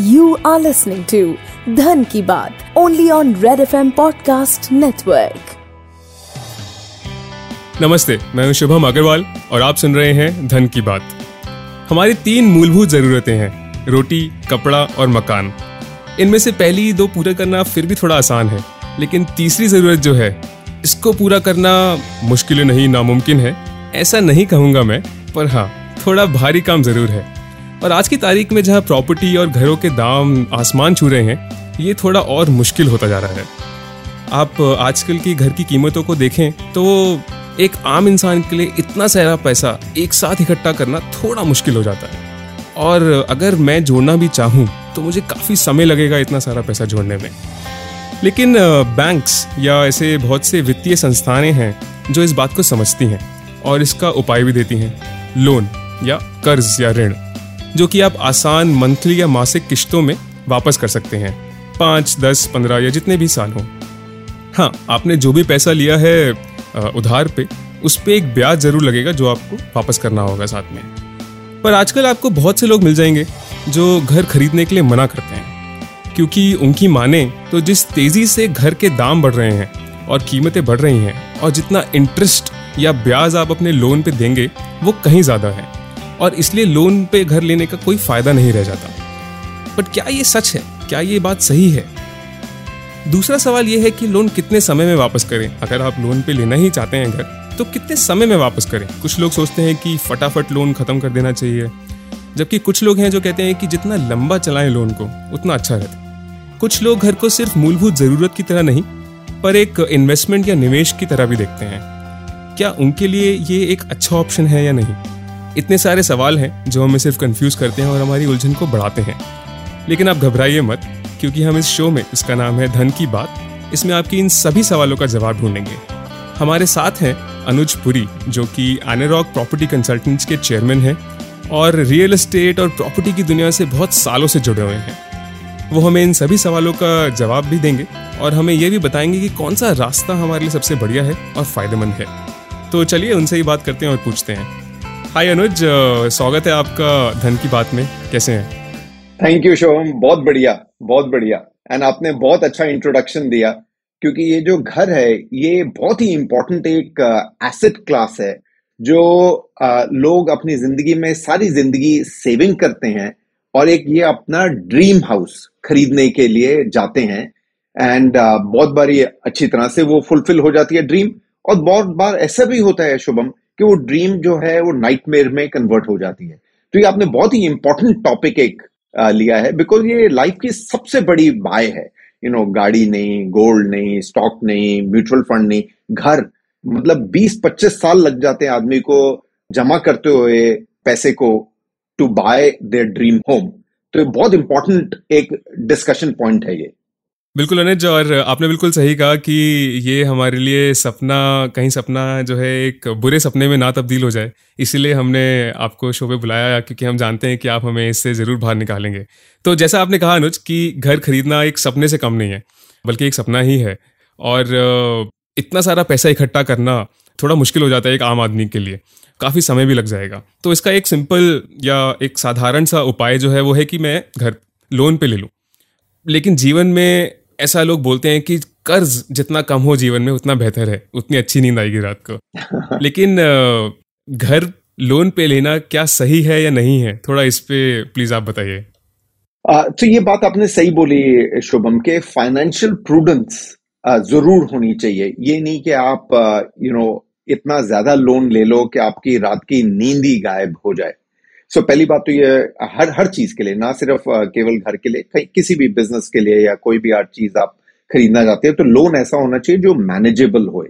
You are listening to Dhan Ki Baat, only on Red FM Podcast Network. नमस्ते, मैं हूँ शुभम अग्रवाल और आप सुन रहे हैं धन की बात। हमारी तीन मूलभूत जरूरतें हैं, रोटी, कपड़ा और मकान। इनमें से पहली दो पूरा करना फिर भी थोड़ा आसान है, लेकिन तीसरी ज़रूरत जो है, इसको पूरा करना मुश्किल नहीं, नामुमकिन है। ऐसा नहीं कहूँगा मैं, पर हाँ थोड़ा भारी काम ज़रूर है। और आज की तारीख में जहाँ प्रॉपर्टी और घरों के दाम आसमान छू रहे हैं, ये थोड़ा और मुश्किल होता जा रहा है। आप आजकल की घर की कीमतों को देखें तो एक आम इंसान के लिए इतना सारा पैसा एक साथ इकट्ठा करना थोड़ा मुश्किल हो जाता है। और अगर मैं जोड़ना भी चाहूँ तो मुझे काफ़ी समय लगेगा इतना सारा पैसा जोड़ने में। लेकिन बैंक्स या ऐसे बहुत से वित्तीय संस्थानें हैं, जो इस बात को समझती हैं और इसका उपाय भी देती हैं। लोन या कर्ज या ऋण। जो कि आप आसान मंथली या मासिक किश्तों में वापस कर सकते हैं। पाँच, दस, पंद्रह या जितने भी साल हों। हाँ आपने जो भी पैसा लिया है उधार पे, उस पर एक ब्याज ज़रूर लगेगा जो आपको वापस करना होगा साथ में। पर आजकल आपको बहुत से लोग मिल जाएँगे जो घर खरीदने के लिए मना करते हैं। क्योंकि उनकी माने तो जिस तेज़ी से घर के दाम बढ़ रहे हैं और कीमतें बढ़ रही हैं और जितना इंटरेस्ट या ब्याज आप अपने लोन पे देंगे, वो कहीं ज़्यादा है। और इसलिए लोन पे घर लेने का कोई फ़ायदा नहीं रह जाता। बट क्या ये सच है? क्या ये बात सही है? दूसरा सवाल ये है कि लोन कितने समय में वापस करें? अगर आप लोन पे लेना ही चाहते हैं घर तो कितने समय में वापस करें? कुछ लोग सोचते हैं कि फटाफट लोन खत्म कर देना चाहिए। जबकि कुछ लोग हैं जो कहते हैं कि जितना लंबा चलाएँ लोन को, उतना अच्छा रहता कुछ लोग घर को सिर्फ़ मूलभूत ज़रूरत की तरह नहीं, पर एक इन्वेस्टमेंट या निवेश की तरह भी देखते हैं। क्या उनके लिए ये एक अच्छा ऑप्शन है या नहीं? इतने सारे सवाल हैं जो हमें सिर्फ़ कंफ्यूज करते हैं और हमारी उलझन को बढ़ाते हैं। लेकिन आप घबराइए मत, क्योंकि हम इस शो में, इसका नाम है धन की बात, इसमें आपकी इन सभी सवालों का जवाब ढूंढेंगे। हमारे साथ हैं अनुज पुरी, जो कि एनेरॉक प्रॉपर्टी कंसल्टेंट्स के चेयरमैन हैं और रियल एस्टेट और प्रॉपर्टी की दुनिया से बहुत सालों से जुड़े हुए हैं। वो हमें इन सभी सवालों का जवाब भी देंगे और हमें ये भी बताएँगे कि कौन सा रास्ता हमारे लिए सबसे बढ़िया है और फ़ायदेमंद है। तो चलिए उनसे ही बात करते हैं और पूछते हैं। हाय अनुज स्वागत है आपका धन की बात में. कैसे हैं? थैंक यू शोभम बहुत बढ़िया बहुत बढ़िया. एंड आपने बहुत अच्छा इंट्रोडक्शन दिया क्योंकि ये जो घर है ये बहुत ही इंपॉर्टेंट एक एसेट uh, क्लास है जो uh, लोग अपनी ज़िंदगी में सारी ज़िंदगी सेविंग करते हैं और एक ये अपना ड्रीम हाउस खरीदने के लिए जाते हैं. एंड uh, बहुत बार ये अच्छी तरह से वो फुलफिल हो जाती है ड्रीम और बहुत बार ऐसा भी होता है शुभम कि वो ड्रीम जो है वो नाइटमेयर में कन्वर्ट हो जाती है। तो ये आपने बहुत ही इंपॉर्टेंट टॉपिक एक लिया है बिकॉज़ ये लाइफ की सबसे बड़ी बाय है। यू नो गाड़ी नहीं गोल्ड नहीं स्टॉक नहीं म्यूचुअल फंड नहीं, घर। मतलब 20-25 साल लग जाते हैं आदमी को जमा करते हुए पैसे को to buy their dream home तो ये बहुत इंपॉर्टेंट एक डिस्कशन पॉइंट है ये। बिल्कुल अनुज, और आपने बिल्कुल सही कहा कि ये हमारे लिए सपना, कहीं सपना जो है एक बुरे सपने में ना तब्दील हो जाए। इसीलिए हमने आपको शो पे बुलाया, क्योंकि हम जानते हैं कि आप हमें इससे ज़रूर बाहर निकालेंगे। तो जैसा आपने कहा अनुज, कि घर खरीदना एक सपने से कम नहीं है, बल्कि एक सपना ही है। और इतना सारा पैसा इकट्ठा करना थोड़ा मुश्किल हो जाता है एक आम आदमी के लिए। काफ़ी समय भी लग जाएगा। तो इसका एक सिंपल या एक साधारण सा उपाय जो है, वो है कि मैं घर, लोन पे ले लूँ। लेकिन जीवन में ऐसा लोग बोलते हैं कि कर्ज जितना कम हो जीवन में उतना बेहतर है। उतनी अच्छी नींद आएगी रात को। लेकिन घर लोन पे लेना क्या सही है या नहीं है? थोड़ा इस पे प्लीज़ आप बताइए। तो ये बात आपने सही बोली शुभम के फाइनेंशियल प्रूडेंस ज़रूर होनी चाहिए। ये नहीं कि आप यू नो इतना ज़्यादा लोन ले लो कि आपकी रात की नींद ही गायब हो जाए। सो पहली बात तो ये, हर हर चीज़ के लिए, ना सिर्फ़ केवल घर के लिए, कहीं, किसी भी बिज़नेस के लिए या कोई भी हर चीज़ आप खरीदना चाहते हैं तो लोन ऐसा होना चाहिए जो मैनेजेबल होए।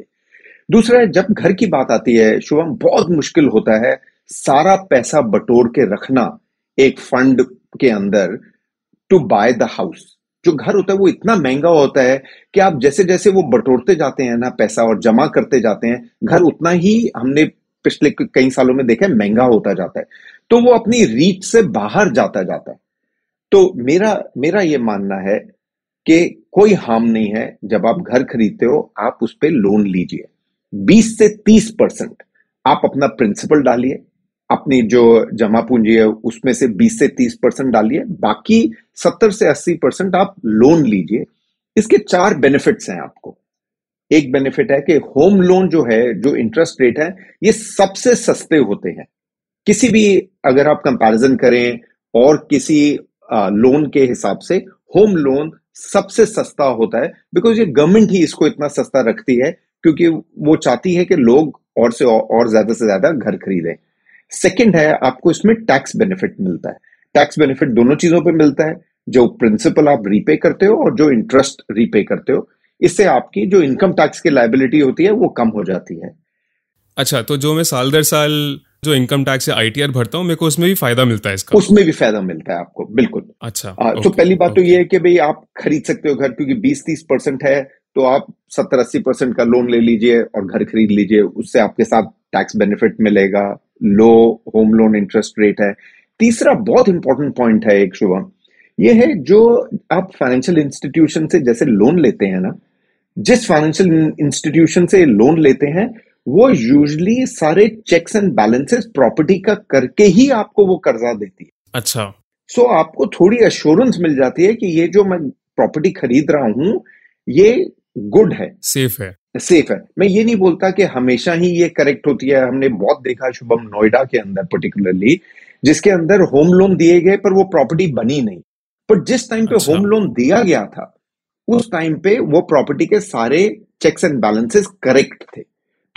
दूसरा है, जब घर की बात आती है, शुभम, बहुत मुश्किल होता है सारा पैसा बटोर के रखना एक फंड के अंदर टू बाय द हाउस जो घर होता है, वो इतना महँगा होता है कि आप जैसे जैसे वो बटोरते जाते हैं ना पैसा और जमा करते जाते हैं, घर उतना ही हमने पिछले कई सालों में देखा है महँगा होता जाता है। तो वो अपनी रीच से बाहर जाता जाता है। तो मेरा मेरा ये मानना है कि कोई हार्म नहीं है। जब आप घर खरीदते हो, आप उस पर लोन लीजिए। 20 से 30 परसेंट आप अपना प्रिंसिपल डालिए। अपनी जो जमा पूंजी है, उसमें से 20 से 30 परसेंट डालिए। बाकी सत्तर से अस्सी परसेंट आप लोन लीजिए। इसके चार बेनिफिट्स हैं आपको। एक बेनिफिट है कि होम लोन जो है, जो इंटरेस्ट रेट है, ये सबसे सस्ते होते हैं। किसी भी अगर आप कंपैरिजन करें और किसी लोन के हिसाब से होम लोन सबसे सस्ता होता है बिकॉज़ ये गवर्नमेंट ही इसको इतना सस्ता रखती है क्योंकि वो चाहती है कि लोग और से और, ज़्यादा से ज़्यादा घर खरीदें। सेकंड है आपको इसमें टैक्स बेनिफिट मिलता है। टैक्स बेनिफिट दोनों चीज़ों पे मिलता है जो प्रिंसिपल आप रीपे करते हो और जो इंटरेस्ट रीपे करते हो। इससे आपकी जो इनकम टैक्स की लाइबिलिटी होती है वो कम हो जाती है। अच्छा तो जो मैं साल दर साल जो इनकम टैक्स या आईटीआर भरता हूँ मेरे को उसमें भी फ़ायदा मिलता है इसका। उसमें भी फ़ायदा मिलता है आपको बिल्कुल। अच्छा आ, तो पहली बात तो ये है कि भाई आप खरीद सकते हो घर क्योंकि बीस तीस परसेंट है तो आप सत्तर अस्सी परसेंट का लोन ले लीजिए और घर खरीद लीजिए उससे आपके साथ टैक्स बेनिफिट मिलेगा low home loan interest rate है। तीसरा बहुत इंपॉर्टेंट पॉइंट है एक शुभम ये है जो आप फाइनेंशियल इंस्टीट्यूशन से जैसे लोन लेते हैं ना जिस फाइनेंशियल इंस्टीट्यूशन से लोन लेते हैं वो यूजली सारे चेक्स एंड बैलेंसेस प्रॉपर्टी का करके ही आपको वो कर्जा देती है। अच्छा। सो so, आपको थोड़ी अश्योरेंस मिल जाती है कि ये जो मैं प्रॉपर्टी खरीद रहा हूँ ये गुड है। सेफ़ है। सेफ़ है। मैं ये नहीं बोलता कि हमेशा ही ये करेक्ट होती है। हमने बहुत देखा शुभम नोएडा के अंदर पर्टिकुलरली जिसके अंदर होम लोन दिए गए पर वो प्रॉपर्टी बनी नहीं। पर जिस टाइम पे अच्छा। होम लोन दिया गया था उस टाइम पे वो प्रॉपर्टी के सारे चेक्स एंड बैलेंसेस करेक्ट थे।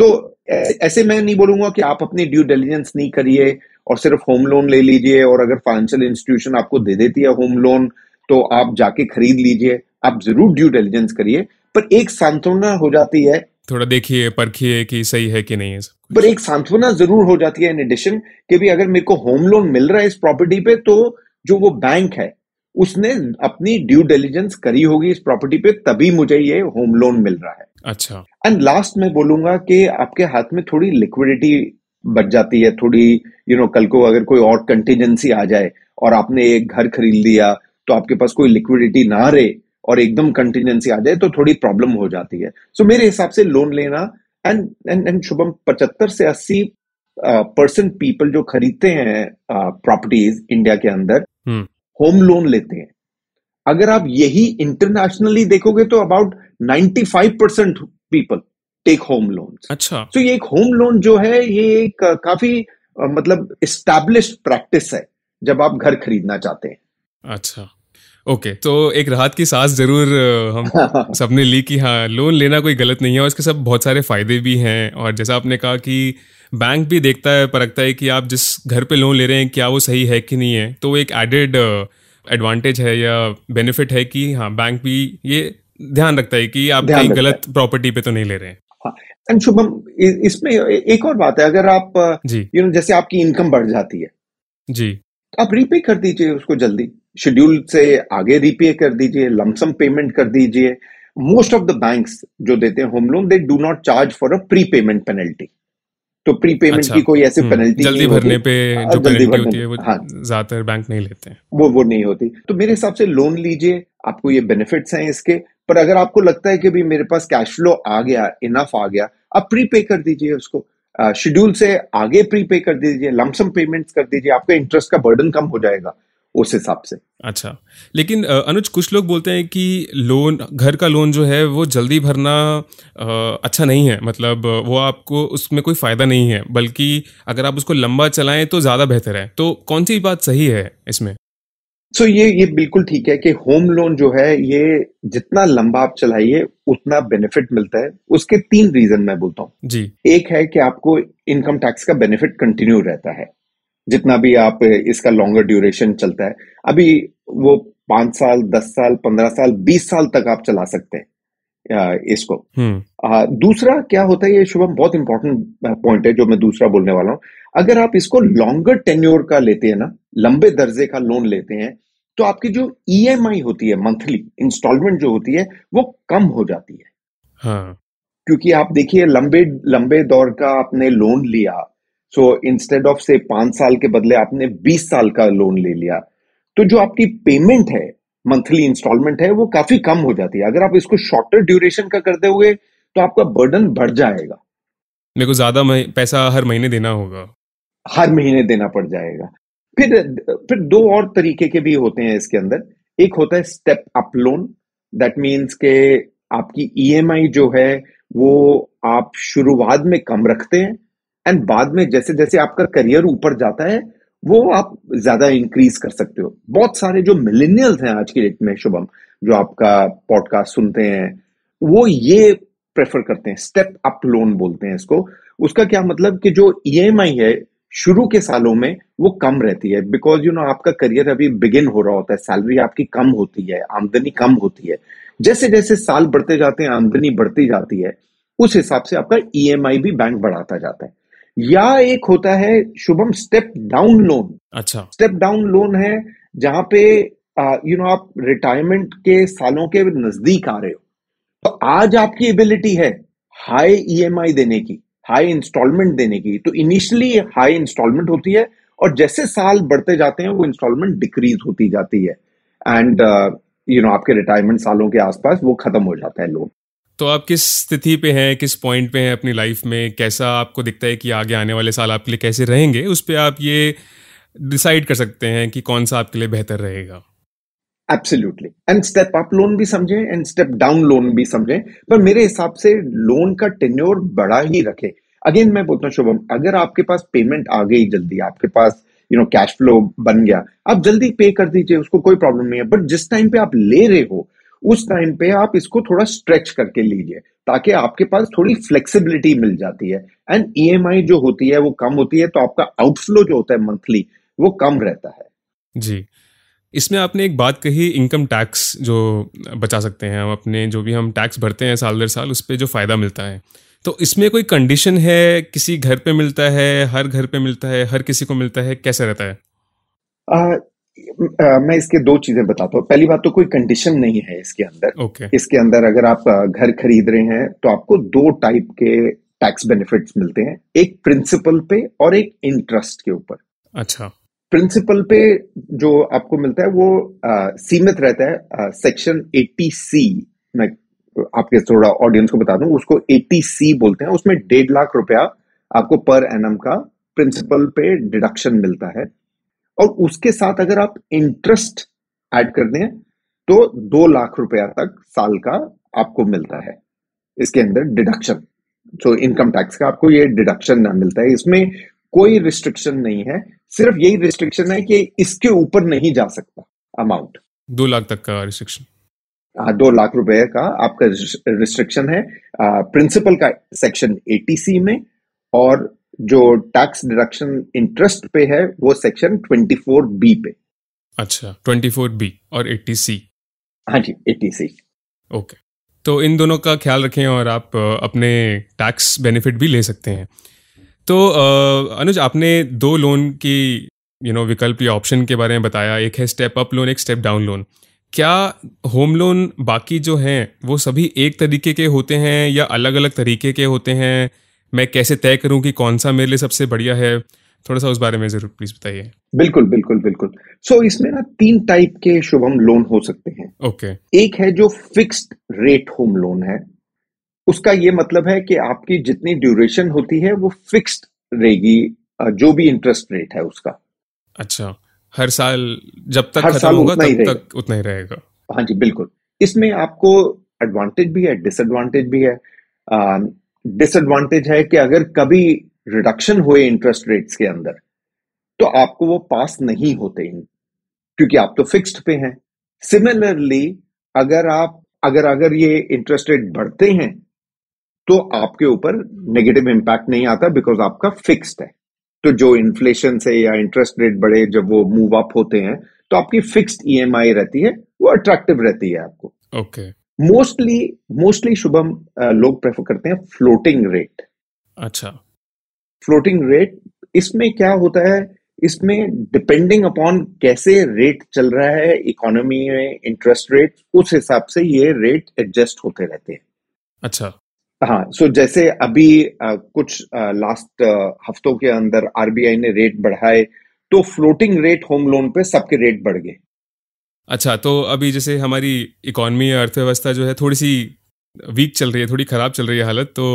तो ऐसे मैं नहीं बोलूँगा कि आप अपनी ड्यू डिलीजेंस नहीं करिए और सिर्फ़ होम लोन ले लीजिए और अगर फाइनेंशियल इंस्टीट्यूशन आपको दे देती है होम लोन तो आप जाके खरीद लीजिए। आप ज़रूर ड्यू डिलीजेंस करिए पर एक सांत्वना हो जाती है। थोड़ा देखिए परखिए कि सही है कि नहीं है पर एक सांत्वना ज़रूर हो जाती है इन एडिशन कि भी अगर मेरे को होम लोन मिल रहा है इस प्रॉपर्टी पे तो जो वो बैंक है उसने अपनी ड्यू डिलीजेंस करी होगी इस प्रॉपर्टी पे तभी मुझे ये होम लोन मिल रहा है। अच्छा। एंड लास्ट में बोलूँगा कि आपके हाथ में थोड़ी लिक्विडिटी बच जाती है थोड़ी यू नो कल को अगर कोई और कंटीजेंसी आ जाए और आपने एक घर खरीद लिया तो आपके पास कोई लिक्विडिटी ना रहे और एकदम कंटीजेंसी आ जाए तो थोड़ी प्रॉब्लम हो जाती है। सो so, मेरे हिसाब से लोन लेना एंड एंड एंड शुभम पचहत्तर से अस्सी परसेंट पीपल जो खरीदते हैं प्रॉपर्टीज़ इंडिया के अंदर होम लोन लेते हैं। अगर आप यही इंटरनेशनली देखोगे तो about 95 percent people take home loan अच्छा। तो so ये एक होम लोन जो है ये एक काफ़ी मतलब इस्टेब्लिश प्रैक्टिस है जब आप घर खरीदना चाहते हैं। अच्छा। ओके okay, तो एक राहत की सांस ज़रूर हम सबने ली कि हाँ लोन लेना कोई गलत नहीं है और इसके सब बहुत सारे फ़ायदे भी हैं और जैसा आपने कहा कि बैंक भी देखता है परखता है कि आप जिस घर पे लोन ले रहे हैं क्या वो सही है कि नहीं है तो एक एडेड एडवांटेज है या बेनिफिट है कि हाँ बैंक भी ये ध्यान रखता है कि आप कहीं गलत प्रॉपर्टी पे तो नहीं ले रहे हैं। हाँ शुभम इसमें एक और बात है अगर आप जी। यू नो जैसे आपकी इनकम बढ़ जाती है। जी। आप रीपे कर दीजिए उसको जल्दी। शेड्यूल से आगे रीपे कर दीजिए लमसम पेमेंट कर दीजिए। मोस्ट ऑफ़ द बैंक्स जो देते हैं home loan they do not charge for a prepayment penalty तो प्री पेमेंट अच्छा, की कोई ऐसी पेनल्टी हम्म, जल्दी भरने पे जो जल्दी भरने होती है वो हाँ, ज़्यादातर बैंक नहीं लेते हैं। वो वो नहीं होती। तो मेरे हिसाब से लोन लीजिए आपको ये बेनिफिट्स हैं इसके पर अगर आपको लगता है कि भी मेरे पास कैश फ्लो आ गया इनफ आ गया आप प्री पे कर दीजिए उसको। शेड्यूल से आगे प्री पे कर दीजिए लमसम पेमेंट्स कर दीजिए आपका इंटरेस्ट का बर्डन कम हो जाएगा। उस हिसाब से। अच्छा। लेकिन अनुज कुछ लोग बोलते हैं कि लोन घर का लोन जो है वो जल्दी भरना अच्छा नहीं है। मतलब वो आपको उसमें कोई फ़ायदा नहीं है। बल्कि अगर आप उसको लंबा चलाएँ तो ज़्यादा बेहतर है। तो कौन सी बात सही है इसमें? सो so, ये ये बिल्कुल ठीक है कि होम लोन जो है ये जितना लंबा आप चलाइए उतना बेनिफिट मिलता है। उसके तीन रीजन मैं बोलता हूँ। जी। एक है कि आपको इनकम टैक्स का बेनिफिट कंटिन्यू रहता है। जितना भी आप इसका लॉन्गर ड्यूरेशन चलता है। अभी वो पाँच साल दस साल पंद्रह साल बीस साल तक आप चला सकते हैं इसको। हम्म। दूसरा क्या होता है ये शुभम बहुत इंपॉर्टेंट पॉइंट है जो मैं दूसरा बोलने वाला हूँ। अगर आप इसको लॉन्गर टेन्योर का लेते हैं ना लंबे दर्जे का लोन लेते हैं तो आपकी जो ईएमआई e होती है मंथली इंस्टॉलमेंट जो होती है वो कम हो जाती है। हाँ। क्योंकि आप देखिए लंबे लंबे दौर का आपने लोन लिया सो इंस्टेड ऑफ़ से पाँच साल के बदले आपने बीस साल का लोन ले लिया तो जो आपकी पेमेंट है मंथली इंस्टॉलमेंट है वो काफ़ी कम हो जाती है। अगर आप इसको शॉर्टर ड्यूरेशन का करते हुए तो आपका बर्डन बढ़ जाएगा। मेरे को ज़्यादा पैसा हर महीने देना होगा। हर महीने देना पड़ जाएगा। फिर फिर दो और तरीके के भी होते हैं इसके अंदर। एक होता है step up loan that means के आपकी ईएमआई जो है वो आप शुरुआत में कम रखते हैं एंड बाद में जैसे जैसे आपका करियर ऊपर जाता है, वो आप ज़्यादा इंक्रीज कर सकते हो। बहुत सारे जो मिलेनियल्स हैं आज की डेट में, शुभम, जो आपका पॉडकास्ट सुनते हैं, वो ये प्रेफर करते हैं स्टेप अप लोन बोलते हैं इसको। उसका क्या मतलब कि जो ईएमआई है, शुरू के सालों में वो कम रहती है। बिकॉज़ यू नो आपका करियर अभी बिगिन हो रहा होता है सैलरी आपकी कम होती है, आमदनी कम होती है। जैसे जैसे साल बढ़ते जाते हैं, आमदनी बढ़ती जाती है, उस हिसाब से आपका ईएमआई भी बैंक बढ़ाता जाता है। या एक होता है शुभम स्टेप डाउन लोन अच्छा। स्टेप डाउन लोन है जहाँ पे यू नो आप रिटायरमेंट के सालों के नज़दीक आ रहे हो। तो आज आपकी एबिलिटी है हाई ईएमआई देने की हाई इंस्टॉलमेंट देने की। तो इनिशियली हाई इंस्टॉलमेंट होती है और जैसे साल बढ़ते जाते हैं वो इंस्टॉलमेंट डिक्रीज होती जाती है। एंड यू नो आपके रिटायरमेंट सालों के आसपास वो खत्म हो जाता है लोन तो आप किस स्थिति पे हैं, किस पॉइंट पे हैं अपनी लाइफ में? कैसा आपको दिखता है कि आगे आने वाले साल आपके लिए कैसे रहेंगे? उस पर आप ये डिसाइड कर सकते हैं कि कौन सा आपके लिए बेहतर रहेगा। Absolutely and step up loan भी समझे एंड स्टेप डाउन लोन भी समझे। पर मेरे हिसाब से लोन का टेन्योर बड़ा ही रखे। अगेन मैं बोलता हूँ, शुभम, अगर आपके पास पेमेंट आ गई जल्दी, आपके पास यू नो कैश फ्लो बन गया, आप जल्दी पे कर दीजिए, उसको कोई प्रॉब्लम नहीं है। बट जिस टाइम पे आप ले रहे हो उस टाइम पे आप इसको थोड़ा स्ट्रेच करके लीजिए ताकि आपके पास थोड़ी फ्लेक्सिबिलिटी मिल जाती है। एंड ईएमआई जो होती है वो कम होती है तो आपका आउटफ्लो जो होता है मंथली वो कम रहता है। जी। इसमें आपने एक बात कही इनकम टैक्स जो बचा सकते हैं हम अपने जो भी हम टैक्स भरते हैं साल दर साल उस पर जो फ़ायदा मिलता है। तो इसमें कोई कंडीशन है किसी घर पे मिलता है हर घर पे मिलता है हर किसी को मिलता है कैसे रहता है? आ, आ, मैं इसके दो चीज़ें बताता हूँ। पहली बात तो कोई कंडीशन नहीं है इसके अंदर। ओके इसके अंदर अगर आप घर खरीद रहे हैं तो आपको दो टाइप के टैक्स बेनिफिट्स मिलते हैं। एक प्रिंसिपल पे और एक इंटरेस्ट के ऊपर। अच्छा। प्रिंसिपल पे जो आपको मिलता है वो आ, सीमित रहता है। सेक्शन 80 सी मैं आपके थोड़ा ऑडियंस को बता दूँ उसको 80 सी बोलते हैं। उसमें डेढ़ लाख रुपया आपको पर एनम का प्रिंसिपल पे डिडक्शन मिलता है। और उसके साथ अगर आप इंटरेस्ट ऐड कर दें तो दो लाख रुपया तक साल का आपको मिलता है। इसके अंदर डिडक्शन जो इनकम टैक्स का आपको ये डिडक्शन ना मिलता है। इसमें कोई रिस्ट्रिक्शन नहीं है। सिर्फ़ यही रिस्ट्रिक्शन है कि इसके ऊपर नहीं जा सकता अमाउंट दो लाख तक का रिस्ट्रिक्शन हाँ दो लाख रुपए का आपका रिस्ट्रिक्शन है। प्रिंसिपल का सेक्शन एटी सी में और जो टैक्स डिडक्शन इंटरेस्ट पे है वो सेक्शन ट्वेंटी फोर बी पे। अच्छा ट्वेंटी फोर बी और एट्टी सी हाँ जी एटी सी ओके तो इन दोनों का ख्याल रखें और आप अपने टैक्स बेनिफिट भी ले सकते हैं। तो अनुज आपने दो लोन की यू नो विकल्प या ऑप्शन के बारे में बताया। एक है स्टेप अप लोन एक स्टेप डाउन लोन क्या होम लोन बाकी जो हैं वो सभी एक तरीके के होते हैं या अलग अलग तरीके के होते हैं? मैं कैसे तय करूँ कि कौन सा मेरे लिए सबसे बढ़िया है? थोड़ा सा उस बारे में ज़रूर प्लीज़ बताइए। बिल्कुल बिल्कुल बिल्कुल। सो so, इसमें ना तीन टाइप के शुभम लोन हो सकते हैं। Okay okay. एक है जो फिक्स्ड रेट होम लोन है। उसका ये मतलब है कि आपकी जितनी ड्यूरेशन होती है वो फिक्स्ड रहेगी जो भी इंटरेस्ट रेट है उसका। अच्छा। हर साल जब तक हर साल होगा तब तक उतना ही रहेगा। हाँ जी बिल्कुल। इसमें आपको एडवांटेज भी है डिसएडवांटेज भी है। डिसएडवांटेज है कि अगर कभी रिडक्शन हुए इंटरेस्ट रेट्स के अंदर तो आपको वो पास नहीं होते हैं, क्योंकि आप तो फिक्स्ड पे हैं। सिमिलरली अगर आप, अगर अगर ये इंटरेस्ट रेट बढ़ते हैं तो आपके ऊपर नेगेटिव इंपैक्ट नहीं आता बिकॉज़ आपका फिक्स्ड है। तो जो इन्फ्लेशन से या इंटरेस्ट रेट बढ़े, जब वो मूव अप होते हैं तो आपकी फिक्स्ड ईएमआई रहती है, वो अट्रैक्टिव रहती है आपको। ओके मोस्टली मोस्टली शुभम लोग प्रेफर करते हैं फ्लोटिंग रेट अच्छा। फ्लोटिंग रेट इसमें क्या होता है? इसमें डिपेंडिंग अपॉन कैसे रेट चल रहा है इकोनॉमी में इंटरेस्ट रेट उस हिसाब से ये रेट एडजस्ट होते रहते हैं। अच्छा। हाँ सो so जैसे अभी आ, कुछ आ, लास्ट आ, हफ्तों के अंदर आरबीआई ने रेट बढ़ाए तो फ्लोटिंग रेट होम लोन पे सबके रेट बढ़ गए। अच्छा तो अभी जैसे हमारी इकोनॉमी अर्थव्यवस्था जो है थोड़ी सी वीक चल रही है थोड़ी खराब चल रही है हालत तो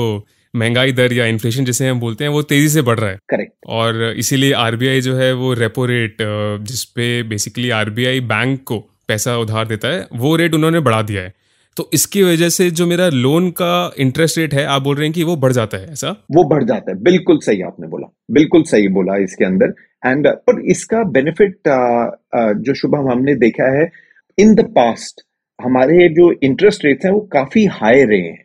महँगाई दर या इन्फ्लेशन जिसे हम बोलते हैं वो तेज़ी से बढ़ रहा है। करेक्ट और इसीलिए आरबीआई जो है वो रेपो रेट जिसपे बेसिकली आरबीआई बैंक को पैसा उधार देता है वो रेट उन्होंने बढ़ा दिया है। तो इसकी वजह से जो मेरा लोन का इंटरेस्ट रेट है आप बोल रहे हैं कि वो बढ़ जाता है ऐसा? वो बढ़ जाता है बिल्कुल सही आपने बोला बिल्कुल सही बोला इसके अंदर। एंड पर इसका बेनिफिट जो शुभम हमने देखा है इन द पास्ट हमारे जो इंटरेस्ट रेट्स हैं वो काफ़ी हाई रहे हैं।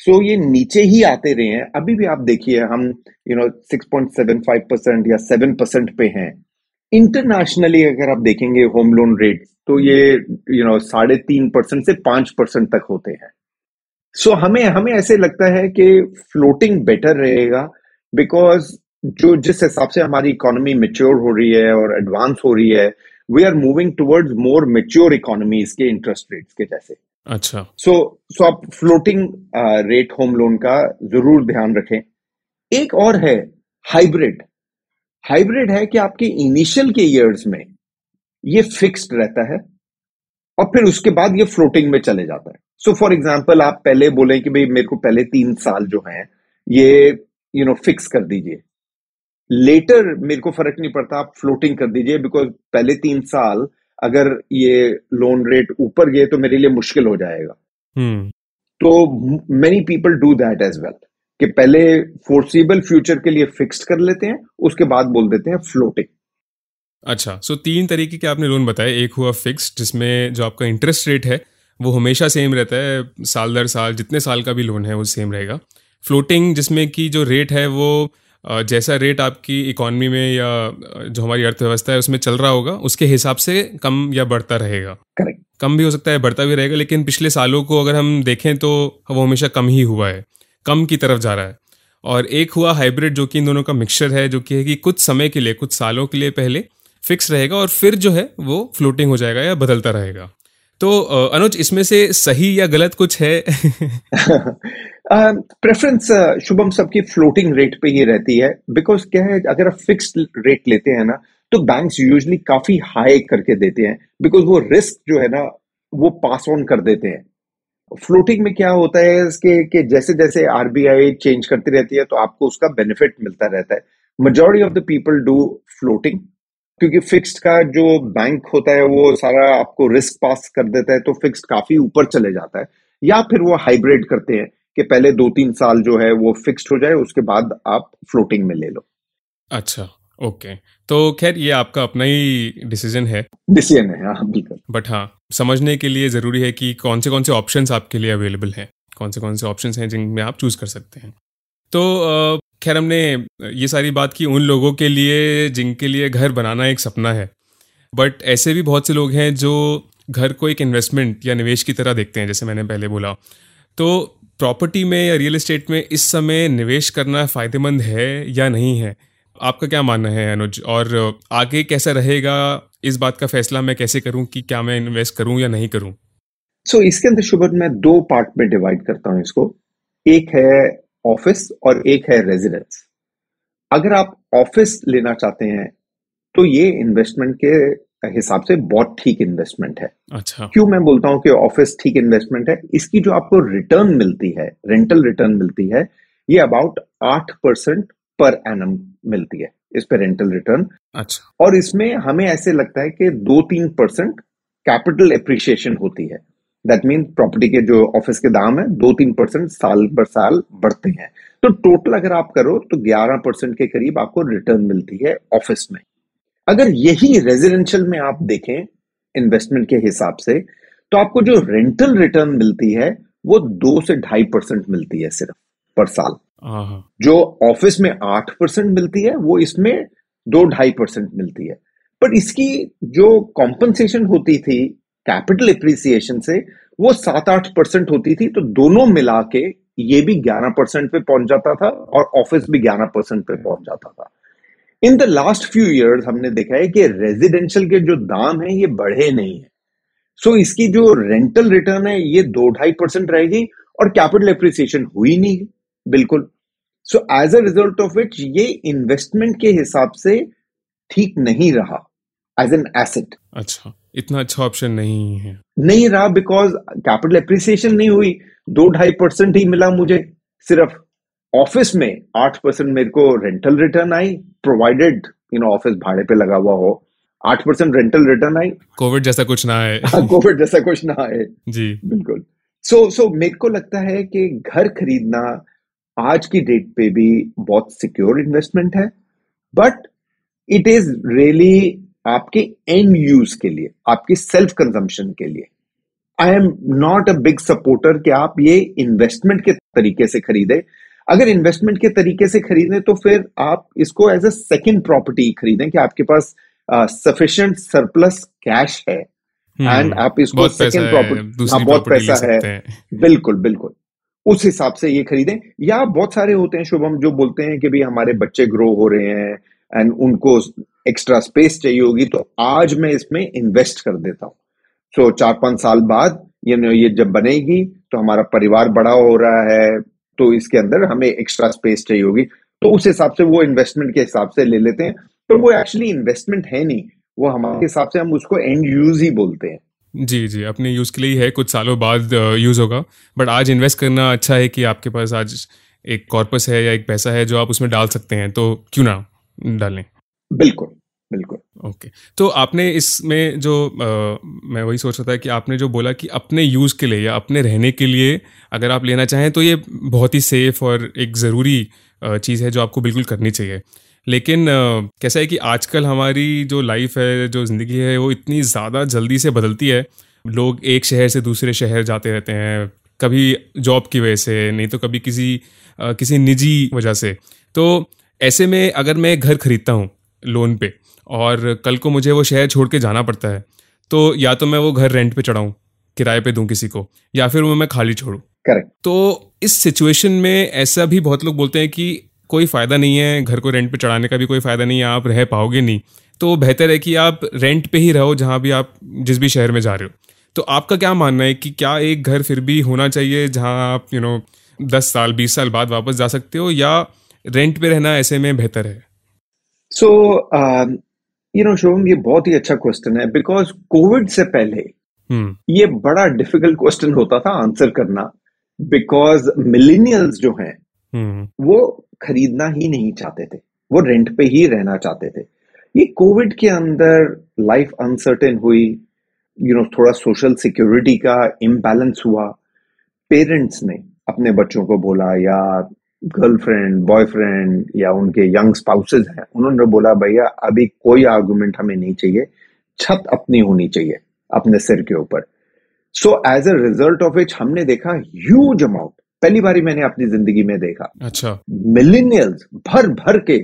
सो so, ये नीचे ही आते रहे हैं। अभी भी आप देखिए हम यू नो 6.75 परसेंट या 7 परसेंट पे हैं। इंटरनेशनली अगर आप देखेंगे होम लोन रेट तो ये यू नो साढ़े तीन परसेंट से पाँच परसेंट तक होते हैं। सो so, हमें हमें ऐसे लगता है कि फ्लोटिंग बेटर रहेगा बिकॉज़ जो जिस हिसाब से हमारी इकोनॉमी मेच्योर हो रही है और एडवांस हो रही है we are moving towards more mature economies के इंटरेस्ट रेट्स के जैसे। अच्छा। सो so, सो so आप फ्लोटिंग रेट होम लोन का ज़रूर ध्यान रखें। एक और है हाइब्रिड हाइब्रिड है कि आपके इनिशियल के ईयर्स में ये फिक्स्ड रहता है और फिर उसके बाद ये फ्लोटिंग में चले जाता है। सो फॉर एग्ज़ाम्पल आप पहले बोले कि भाई मेरे को पहले तीन साल जो है ये यू नो फिक्स कर दीजिए। लेटर मेरे को फ़र्क नहीं पड़ता आप फ्लोटिंग कर दीजिए बिकॉज़ पहले तीन साल अगर ये लोन रेट ऊपर गए तो मेरे लिए मुश्किल हो जाएगा। हम्म। तो many people do that as well कि पहले फोर्सिबल फ्यूचर के लिए फिक्स्ड कर लेते हैं उसके बाद बोल देते हैं फ्लोटिंग अच्छा सो तीन तरीके के आपने लोन बताए एक हुआ फिक्स्ड जिसमें जो आपका इंटरेस्ट रेट है वो हमेशा सेम रहता है साल दर साल जितने साल का भी लोन है वो सेम रहेगा। फ्लोटिंग जिसमें कि जो रेट है वो जैसा रेट आपकी इकोनॉमी में या जो हमारी अर्थव्यवस्था है उसमें चल रहा होगा उसके हिसाब से कम या बढ़ता रहेगा। करेक्ट कम भी हो सकता है बढ़ता भी रहेगा लेकिन पिछले सालों को अगर हम देखें तो वो हमेशा कम ही हुआ है। कम की तरफ़ जा रहा है। और एक हुआ हाइब्रिड जो कि इन दोनों का मिक्सचर है जो कि है कि कुछ समय के लिए कुछ सालों के लिए पहले फिक्स रहेगा और फिर जो है वो फ्लोटिंग हो जाएगा या बदलता रहेगा। तो अनुज इसमें से सही या गलत कुछ है? प्रेफरेंस uh, शुभम सबकी फ्लोटिंग रेट पे ही रहती है। बिकॉज़ क्या है अगर आप फिक्स्ड रेट लेते हैं ना तो बैंक्स यूजली काफ़ी हाई करके देते हैं। बिकॉज़ वो रिस्क जो है ना वो पास ऑन कर देते हैं। फ्लोटिंग में क्या होता है इसके कि जैसे जैसे आरबीआई चेंज करती रहती है तो आपको उसका बेनिफिट मिलता रहता है। Majority of the people do floating क्योंकि फिक्स्ड का जो बैंक होता है वो सारा आपको रिस्क पास कर देता है तो फिक्स्ड काफ़ी ऊपर चले जाता है। या फिर वो हाइब्रिड करते हैं कि पहले दो तीन साल जो है वो फिक्स्ड हो जाए उसके बाद आप फ्लोटिंग में ले लो। अच्छा ओके तो खैर ये आपका अपना ही डिसीज़न है। डिसीज़न है हाँ बिल्कुल। बट हाँ समझने के लिए ज़रूरी है कि कौन से कौन से ऑप्शन आपके लिए अवेलेबल हैं। कौन से कौन से ऑप्शन हैं जिनमें आप चूज़ कर सकते हैं। तो खैर हमने ये सारी बात की उन लोगों के लिए जिनके लिए घर बनाना एक सपना है। बट ऐसे भी बहुत से लोग हैं जो घर को एक इन्वेस्टमेंट या निवेश की तरह देखते हैं जैसे मैंने पहले बोला। तो प्रॉपर्टी में या रियल एस्टेट में इस समय निवेश करना फ़ायदेमंद है या नहीं है? आपका क्या मानना है अनुज? और आगे कैसा रहेगा? इस बात का फैसला मैं कैसे करूँ कि क्या मैं इन्वेस्ट करूँ या नहीं करूँ? सो so, इसके अंदर शुभ मैं दो पार्ट में डिवाइड करता हूँ इसको। एक है ऑफ़िस और एक है रेजिडेंस। अगर आप ऑफ़िस लेना चाहते हैं तो ये इन्वेस्टमेंट के हिसाब से बहुत ठीक इन्वेस्टमेंट है। अच्छा। क्यों मैं बोलता हूँ कि ऑफ़िस ठीक इन्वेस्टमेंट है? इसकी जो आपको रिटर्न मिलती है रेंटल रिटर्न मिलती है ये अबाउट आठ परसेंट पर एनम मिलती है इस पे रेंटल रिटर्न अच्छा। और इसमें हमें ऐसे लगता है कि दो तीन परसेंट कैपिटल एप्रिसिएशन होती है। दैट मीन प्रॉपर्टी के जो ऑफ़िस के दाम है दो तीन परसेंट साल बर साल बढ़ते हैं। तो टोटल अगर आप करो तो ग्यारह परसेंट के करीब आपको रिटर्न मिलती है ऑफ़िस में। अगर यही रेजिडेंशियल में आप देखें इन्वेस्टमेंट के हिसाब से तो आपको जो रेंटल रिटर्न मिलती है वो दो से ढाई परसेंट मिलती है सिर्फ़ पर साल। जो ऑफ़िस में आठ परसेंट मिलती है वो इसमें दो ढाई परसेंट मिलती है। पर इसकी जो कॉम्पनसेशन होती थी कैपिटल एप्रिसिएशन से वो सात आठ परसेंट होती थी तो दोनों मिला के ये भी ग्यारह परसेंट पे पहुँच जाता था और ऑफ़िस भी ग्यारह परसेंट पे पहुँच जाता था। In the last few years हमने देखा है कि रेजिडेंशियल के जो दाम है ये बढ़े नहीं है। सो so, इसकी जो रेंटल रिटर्न है ये दो ढाई परसेंट रहेगी और कैपिटल एप्रिसिएशन हुई नहीं बिल्कुल। So as a result of which ये इन्वेस्टमेंट के हिसाब से ठीक नहीं रहा। एज एन एसेट अच्छा इतना अच्छा ऑप्शन नहीं है। नहीं रहा बिकॉज़ कैपिटल एप्रिसिएशन नहीं हुई। दो ढाई परसेंट ही मिला मुझे। सिर्फ़ ऑफ़िस में आठ परसेंट मेरे को rental return I provided you know office भाड़े पे लगा हुआ हो। आठ परसेंट रेंटल रिटर्न आई। कोविड जैसा कुछ ना आए। कोविड जैसा कुछ ना आए। जी। बिल्कुल। सो so, सो so, मेरे को लगता है कि घर खरीदना आज की डेट पे भी बहुत सिक्योर इन्वेस्टमेंट है। बट इट इज़ रियली आपके एंड यूज़ के लिए आपकी सेल्फ कंजम्पशन के लिए। I am not a big supporter कि आप ये इन्वेस्टमेंट के तरीके से खरीदे। अगर इन्वेस्टमेंट के तरीके से खरीदें तो फिर आप इसको एज अ सेकेंड प्रॉपर्टी खरीदें कि आपके पास सफिशियंट सरप्लस कैश है। एंड हम्म, आप इसको सेकेंड प्रॉपर्टी हाँ बहुत पैसा है। बिल्कुल बिल्कुल। उस हिसाब से ये खरीदें। या बहुत सारे होते हैं शुभम जो बोलते हैं कि भाई हमारे बच्चे ग्रो हो रहे हैं एंड उनको एक्स्ट्रा स्पेस चाहिए होगी तो आज मैं इसमें इन्वेस्ट कर देता हूँ। सो so, चार पाँच साल बाद ये ये जब बनेगी तो हमारा परिवार बड़ा हो रहा है तो इसके अंदर हमें एक्स्ट्रा स्पेस चाहिए होगी। तो उस हिसाब से वो इन्वेस्टमेंट के हिसाब से ले लेते हैं। तो वो एक्चुअली इन्वेस्टमेंट है नहीं। वो हमारे हिसाब से हम उसको एंड यूज़ ही बोलते हैं। जी जी अपने यूज़ के लिए ही है। कुछ सालों बाद यूज़ होगा। बट आज इन्वेस्ट करना अच्छा है कि आपके पास आज एक कॉर्पस है या एक पैसा है जो आप उसमें डाल सकते हैं। तो क्यों ना डालें? बिल्कुल। बिल्कुल। ओके। तो आपने इसमें जो आ, मैं वही सोच रहा था कि आपने जो बोला कि अपने यूज़ के लिए या अपने रहने के लिए अगर आप लेना चाहें तो ये बहुत ही सेफ़ और एक ज़रूरी चीज़ है जो आपको बिल्कुल करनी चाहिए। लेकिन कैसा है कि आजकल हमारी जो लाइफ है जो ज़िंदगी है वो इतनी ज़्यादा जल्दी से बदलती है। लोग एक शहर से दूसरे शहर जाते रहते हैं कभी जॉब की वजह से नहीं तो कभी किसी किसी निजी वजह से। तो ऐसे में अगर मैं घर खरीदता हूँ लोन पे और कल को मुझे वो शहर छोड़ के जाना पड़ता है। तो या तो मैं वो घर रेंट पे चढ़ाऊँ किराए पे दूँ किसी को या फिर वो मैं खाली छोड़ूँ। करेक्ट तो इस सिचुएशन में ऐसा भी बहुत लोग बोलते हैं कि कोई फ़ायदा नहीं है घर को रेंट पे चढ़ाने का भी कोई फ़ायदा नहीं है आप रह पाओगे नहीं। तो बेहतर है कि आप रेंट पे ही रहो जहाँ भी आप जिस भी शहर में जा रहे हो। तो आपका क्या मानना है कि क्या एक घर फिर भी होना चाहिए जहाँ आप यू नो दस साल बीस साल बाद वापस जा सकते हो या रेंट पे रहना ऐसे में बेहतर है? सो यू नो शोम ये बहुत ही अच्छा क्वेश्चन है बिकॉज़ कोविड से पहले hmm. ये बड़ा डिफ़िकल्ट क्वेश्चन होता था आंसर करना बिकॉज़ मिलीनियल्स जो हैं hmm. वो खरीदना ही नहीं चाहते थे वो रेंट पे ही रहना चाहते थे ये कोविड के अंदर लाइफ अनसर्टेन हुई यू नो थोड़ा सोशल सिक्योरिटी का इम्बैलेंस हुआ पेरेंट्स ने अपने बच्चों को बोला या गर्लफ्रेंड बॉयफ्रेंड या उनके यंग स्पाउसेज हैं उन्होंने बोला भैया अभी कोई आर्गुमेंट हमें नहीं चाहिए छत अपनी होनी चाहिए अपने सिर के ऊपर. So as a result of which हमने देखा ह्यूज अमाउंट पहली बारी मैंने अपनी ज़िंदगी में देखा। अच्छा। मिलीनियल्स भर भर के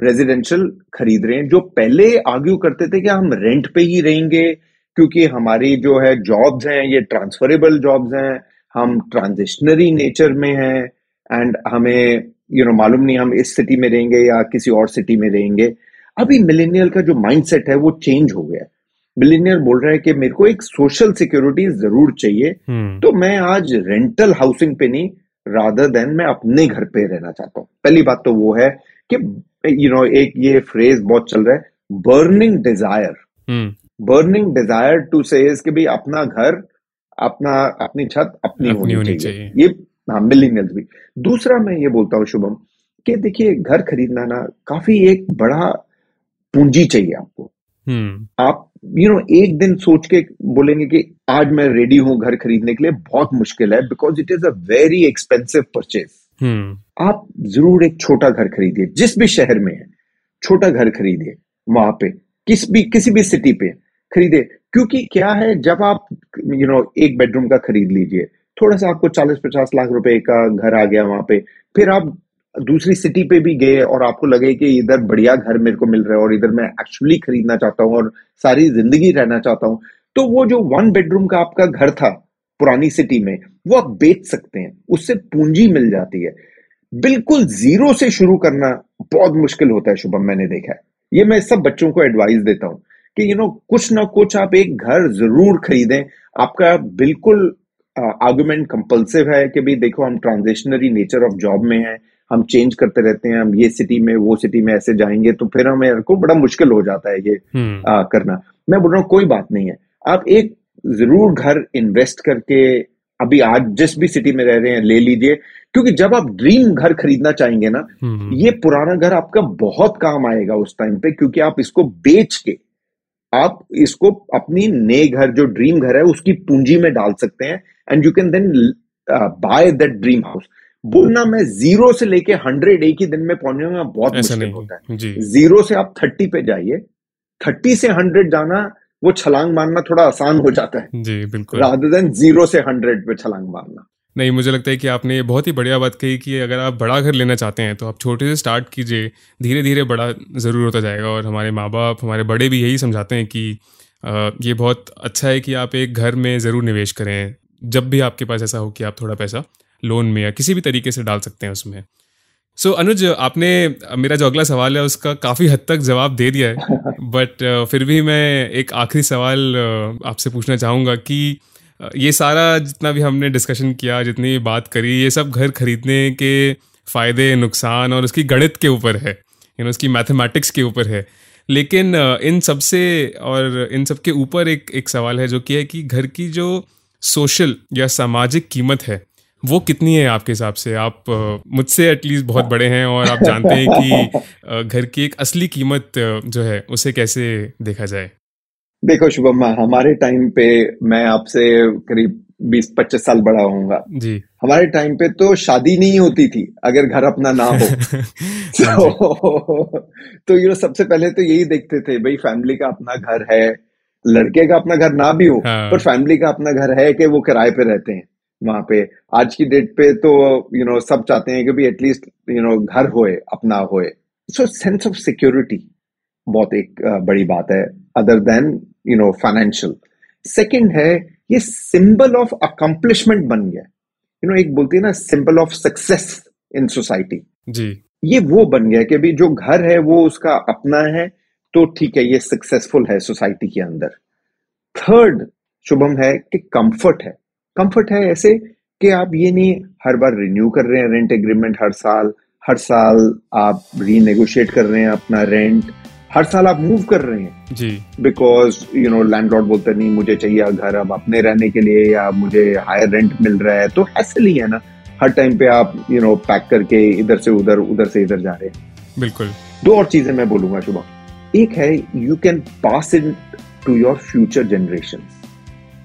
रेजिडेंशियल खरीद रहे हैं जो पहले आर्ग्यू करते थे कि हम रेंट पे ही रहेंगे क्योंकि हमारी जो है जॉब्स हैं ये ट्रांसफरेबल जॉब्स हैं हम ट्रांजिशनरी नेचर में हैं। एंड हमें यू you नो know, मालूम नहीं हम इस सिटी में रहेंगे या किसी और सिटी में रहेंगे। अभी मिलेनियल का जो माइंडसेट है वो चेंज हो गया मिलीनियर बोल रहा है कि मेरे को एक सोशल सिक्योरिटी ज़रूर चाहिए। hmm. तो मैं आज रेंटल हाउसिंग पे नहीं रादर देन मैं अपने घर पे रहना चाहता हूँ। पहली बात तो वो है कि यू नो एक ये फ्रेज बहुत चल रहा है burning desire burning desire to say कि भाई अपना घर अपना अपनी छत अपनी, अपनी होनी, होनी चाहिए।, चाहिए। ये हाँ मिलीनियल्स भी। दूसरा मैं ये बोलता हूँ शुभम कि देखिए घर खरीदना ना काफ़ी एक बड़ा पूंजी चाहिए आपको। hmm. आप यू you नो know, एक दिन सोच के बोलेंगे कि आज मैं रेडी हूँ घर खरीदने के लिए बहुत मुश्किल है because it is a very expensive purchase आप ज़रूर एक छोटा घर खरीदिए जिस भी शहर में है छोटा घर खरीदिए वहाँ पे किस भी किसी भी सिटी पे खरीदे क्योंकि क्या है जब आप यू you नो know, एक बेडरूम का खरीद लीजिए थोड़ा सा आपको चालीस पचास लाख रुपए का घर आ गया वहाँ पे। फिर आप दूसरी सिटी पे भी गए और आपको लगे कि इधर बढ़िया घर मेरे को मिल रहा है और इधर मैं एक्चुअली खरीदना चाहता हूँ और सारी ज़िंदगी रहना चाहता हूँ। तो वो जो वन बेडरूम का आपका घर था पुरानी सिटी में, वो आप बेच सकते हैं। उससे पूंजी मिल जाती है। बिल्कुल ज़ीरो से शुरू करना बहुत मुश्किल होता है, शुभम, मैंने देखा है। ये मैं सब बच्चों को एडवाइस देता हूँ कि यू नो कुछ ना कुछ आप एक घर ज़रूर खरीदें। आपका बिल्कुल आर्गुमेंट कंपल्सिव है कि भाई देखो हम ट्रांजिशनरी नेचर ऑफ़ जॉब में हैं हम चेंज करते रहते हैं हम ये सिटी में वो सिटी में ऐसे जाएँगे तो फिर हमें को बड़ा मुश्किल हो जाता है ये हम्म। आ, करना मैं बोल रहा हूँ कोई बात नहीं है आप एक ज़रूर घर इन्वेस्ट करके अभी आज जिस भी सिटी में रह रहे हैं ले लीजिए क्योंकि जब आप ड्रीम घर खरीदना चाहेंगे ना हम्म। ये पुराना घर आपका बहुत काम आएगा उस टाइम पे क्योंकि आप इसको बेच के आप इसको अपनी नए घर जो ड्रीम घर है उसकी पूंजी में डाल सकते हैं and you can then buy that dream house बोलना मैं ज़ीरो से लेके हंड्रेड एक ही दिन में पहुंचूँगा बहुत मुश्किल होता है। ज़ीरो से आप थर्टी पे जाइए थर्टी से हंड्रेड जाना वो छलांग मारना थोड़ा आसान हो जाता है। जी बिल्कुल। रादर देन ज़ीरो से हंड्रेड पे छलांग मारना। नहीं मुझे लगता है कि आपने बहुत ही बढ़िया बात कही कि अगर आप बड़ा घर लेना चाहते हैं तो आप छोटे से स्टार्ट कीजिए धीरे धीरे बड़ा ज़रूर होता जाएगा। और हमारे माँ बाप हमारे बड़े भी यही समझाते हैं कि ये बहुत अच्छा है कि आप एक घर में ज़रूर निवेश करें। जब भी आपके पास ऐसा हो कि आप थोड़ा पैसा लोन में या किसी भी तरीके से डाल सकते हैं उसमें। सो so, अनुज आपने मेरा जो अगला सवाल है उसका काफ़ी हद तक जवाब दे दिया है। बट फिर भी मैं एक आखिरी सवाल आपसे पूछना चाहूँगा कि ये सारा जितना भी हमने डिस्कशन किया, जितनी भी बात करी, ये सब घर खरीदने के फ़ायदे, नुकसान और उसकी गणित के ऊपर है। यू नो उसकी मैथमेटिक्स के ऊपर है। लेकिन इन सबसे और इन सब के ऊपर एक एक सवाल है जो कि है कि घर की जो सोशल या सामाजिक कीमत है, वो कितनी है आपके हिसाब से? आप मुझसे एटलीस्ट बहुत बड़े हैं और आप जानते हैं कि घर की एक असली कीमत जो है, उसे कैसे देखा जाए। देखो शुभम हमारे टाइम पे मैं आपसे करीब बीस पच्चीस साल बड़ा होऊँगा। जी। हमारे टाइम पे तो शादी नहीं होती थी अगर घर अपना ना हो। हाँ तो तो यू नो सबसे पहले तो यही देखते थे भाई फैमिली का अपना घर है लड़के का अपना घर ना भी हो हाँ। पर फैमिली का अपना घर है कि वो किराए पे रहते हैं वहाँ पे। आज की डेट पे तो यू नो सब चाहते हैं कि भी एटलीस्ट यू नो घर होए अपना होए। सो सेंस ऑफ़ सिक्योरिटी बहुत एक बड़ी बात है। Other than you know financial second है ये सिंबल ऑफ़ अकम्पलिशमेंट बन गया। यू नो एक बोलती है ना symbol of success in society जी। ये वो बन गया कि भी जो घर है वो उसका अपना है तो ठीक है ये सक्सेसफुल है सोसाइटी के अंदर। थर्ड शुभम है कि कंफर्ट है। कंफर्ट है ऐसे कि आप ये नहीं हर बार रिन्यू कर रहे हैं रेंट एग्रीमेंट हर साल। हर साल आप रीनेगोशिएट कर रहे हैं अपना रेंट हर साल आप मूव कर रहे हैं। जी। बिकॉज़ यू नो लैंडलॉर्ड बोलते नहीं मुझे चाहिए घर अब अपने रहने के लिए या मुझे हायर रेंट मिल रहा है। तो हैसल ही है ना। हर टाइम पे आप यू नो पैक करके इधर से उधर उधर से इधर जा रहे हैं। बिल्कुल। दो और चीज़ें मैं बोलूँगा शुभम। एक है you can pass in to your future generation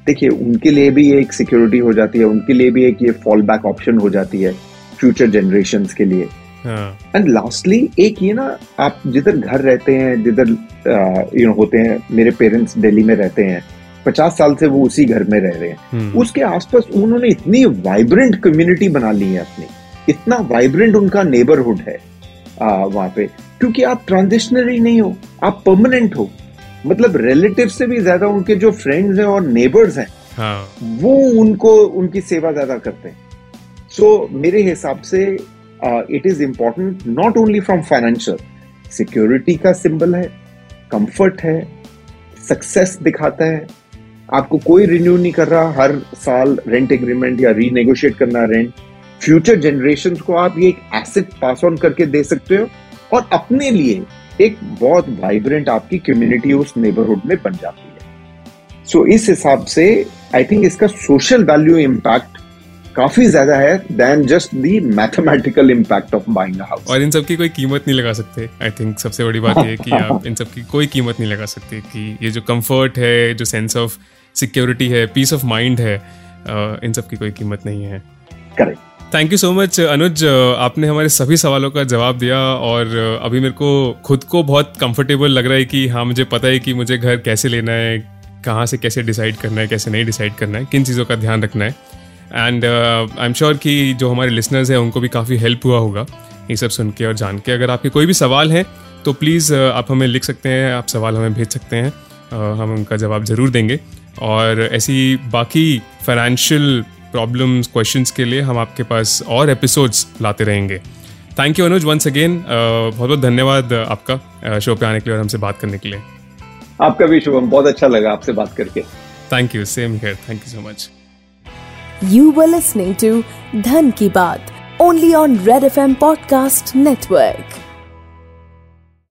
देखिए उनके लिए भी एक सिक्योरिटी हो जाती है उनके लिए भी एक ये फॉल बैक ऑप्शन हो जाती है फ्यूचर जनरेशन के लिए। एंड लास्टली एक ये ना आप जिधर घर रहते हैं जिधर यू नो होते हैं मेरे पेरेंट्स दिल्ली में रहते हैं पचास साल से वो उसी घर में रह रहे हैं। हम्म, उसके आसपास उन्होंने इतनी वाइब्रेंट कम्युनिटी बना ली है अपनी। इतना वाइब्रेंट उनका नेबरहुड है वहाँ पे। क्योंकि आप ट्रांजिशनरी नहीं हो आप परमानेंट हो। मतलब रिलेटिव से भी ज़्यादा उनके जो फ्रेंड्स हैं और नेबर्स हैं हाँ। वो उनको उनकी सेवा ज़्यादा करते हैं। सो so, मेरे हिसाब से it is important not only from financial security का सिंबल है कंफर्ट है सक्सेस दिखाता है। आपको कोई रिन्यू नहीं कर रहा हर साल रेंट एग्रीमेंट या रीनेगोशिएट करना रेंट फ्यूचर जनरेशन को आप ये एक एसेट पास ऑन करके दे सकते हो और अपने लिए एक बहुत वाइब्रेंट आपकी कम्युनिटी उस नेबरहुड में बन जाती है। सो so, इस हिसाब से आई थिंक इसका सोशल वैल्यू इम्पैक्ट काफ़ी ज़्यादा है than just the mathematical impact of buying house और इन सब की कोई कीमत नहीं लगा सकते। आई थिंक सबसे बड़ी बात ये है कि आप इन सब की कोई कीमत नहीं लगा सकते कि ये जो कंफर्ट है जो सेंस ऑफ़ सिक्योरिटी है पीस ऑफ़ माइंड है इन सब की कोई कीमत नहीं है। Correct thank you so much Anuj आपने हमारे सभी सवालों का जवाब दिया और अभी मेरे को खुद को बहुत कंफर्टेबल लग रहा है कि हाँ मुझे पता है कि मुझे घर कैसे लेना है कहाँ से कैसे डिसाइड करना है कैसे नहीं डिसाइड करना है किन चीज़ों का ध्यान रखना है। एंड आई एम श्योर कि जो हमारे लिसनर्स हैं उनको भी काफ़ी हेल्प हुआ होगा ये सब सुन के और जान के। अगर आपके कोई भी सवाल हैं तो प्लीज़ आप हमें लिख सकते हैं आप सवाल हमें भेज सकते हैं हम उनका जवाब ज़रूर देंगे। और ऐसी बाकी फाइनेंशियल प्रॉब्लम्स क्वेश्चंस के लिए हम आपके पास और एपिसोड्स लाते रहेंगे। Thank you Anuj once again बहुत बहुत धन्यवाद आपका शो पे आने के लिए और हमसे बात करने के लिए। आपका भी शुभम बहुत अच्छा लगा आपसे बात करके। Thank you same here thank you so much You were listening to Dhan Ki Baat only on Red FM Podcast Network.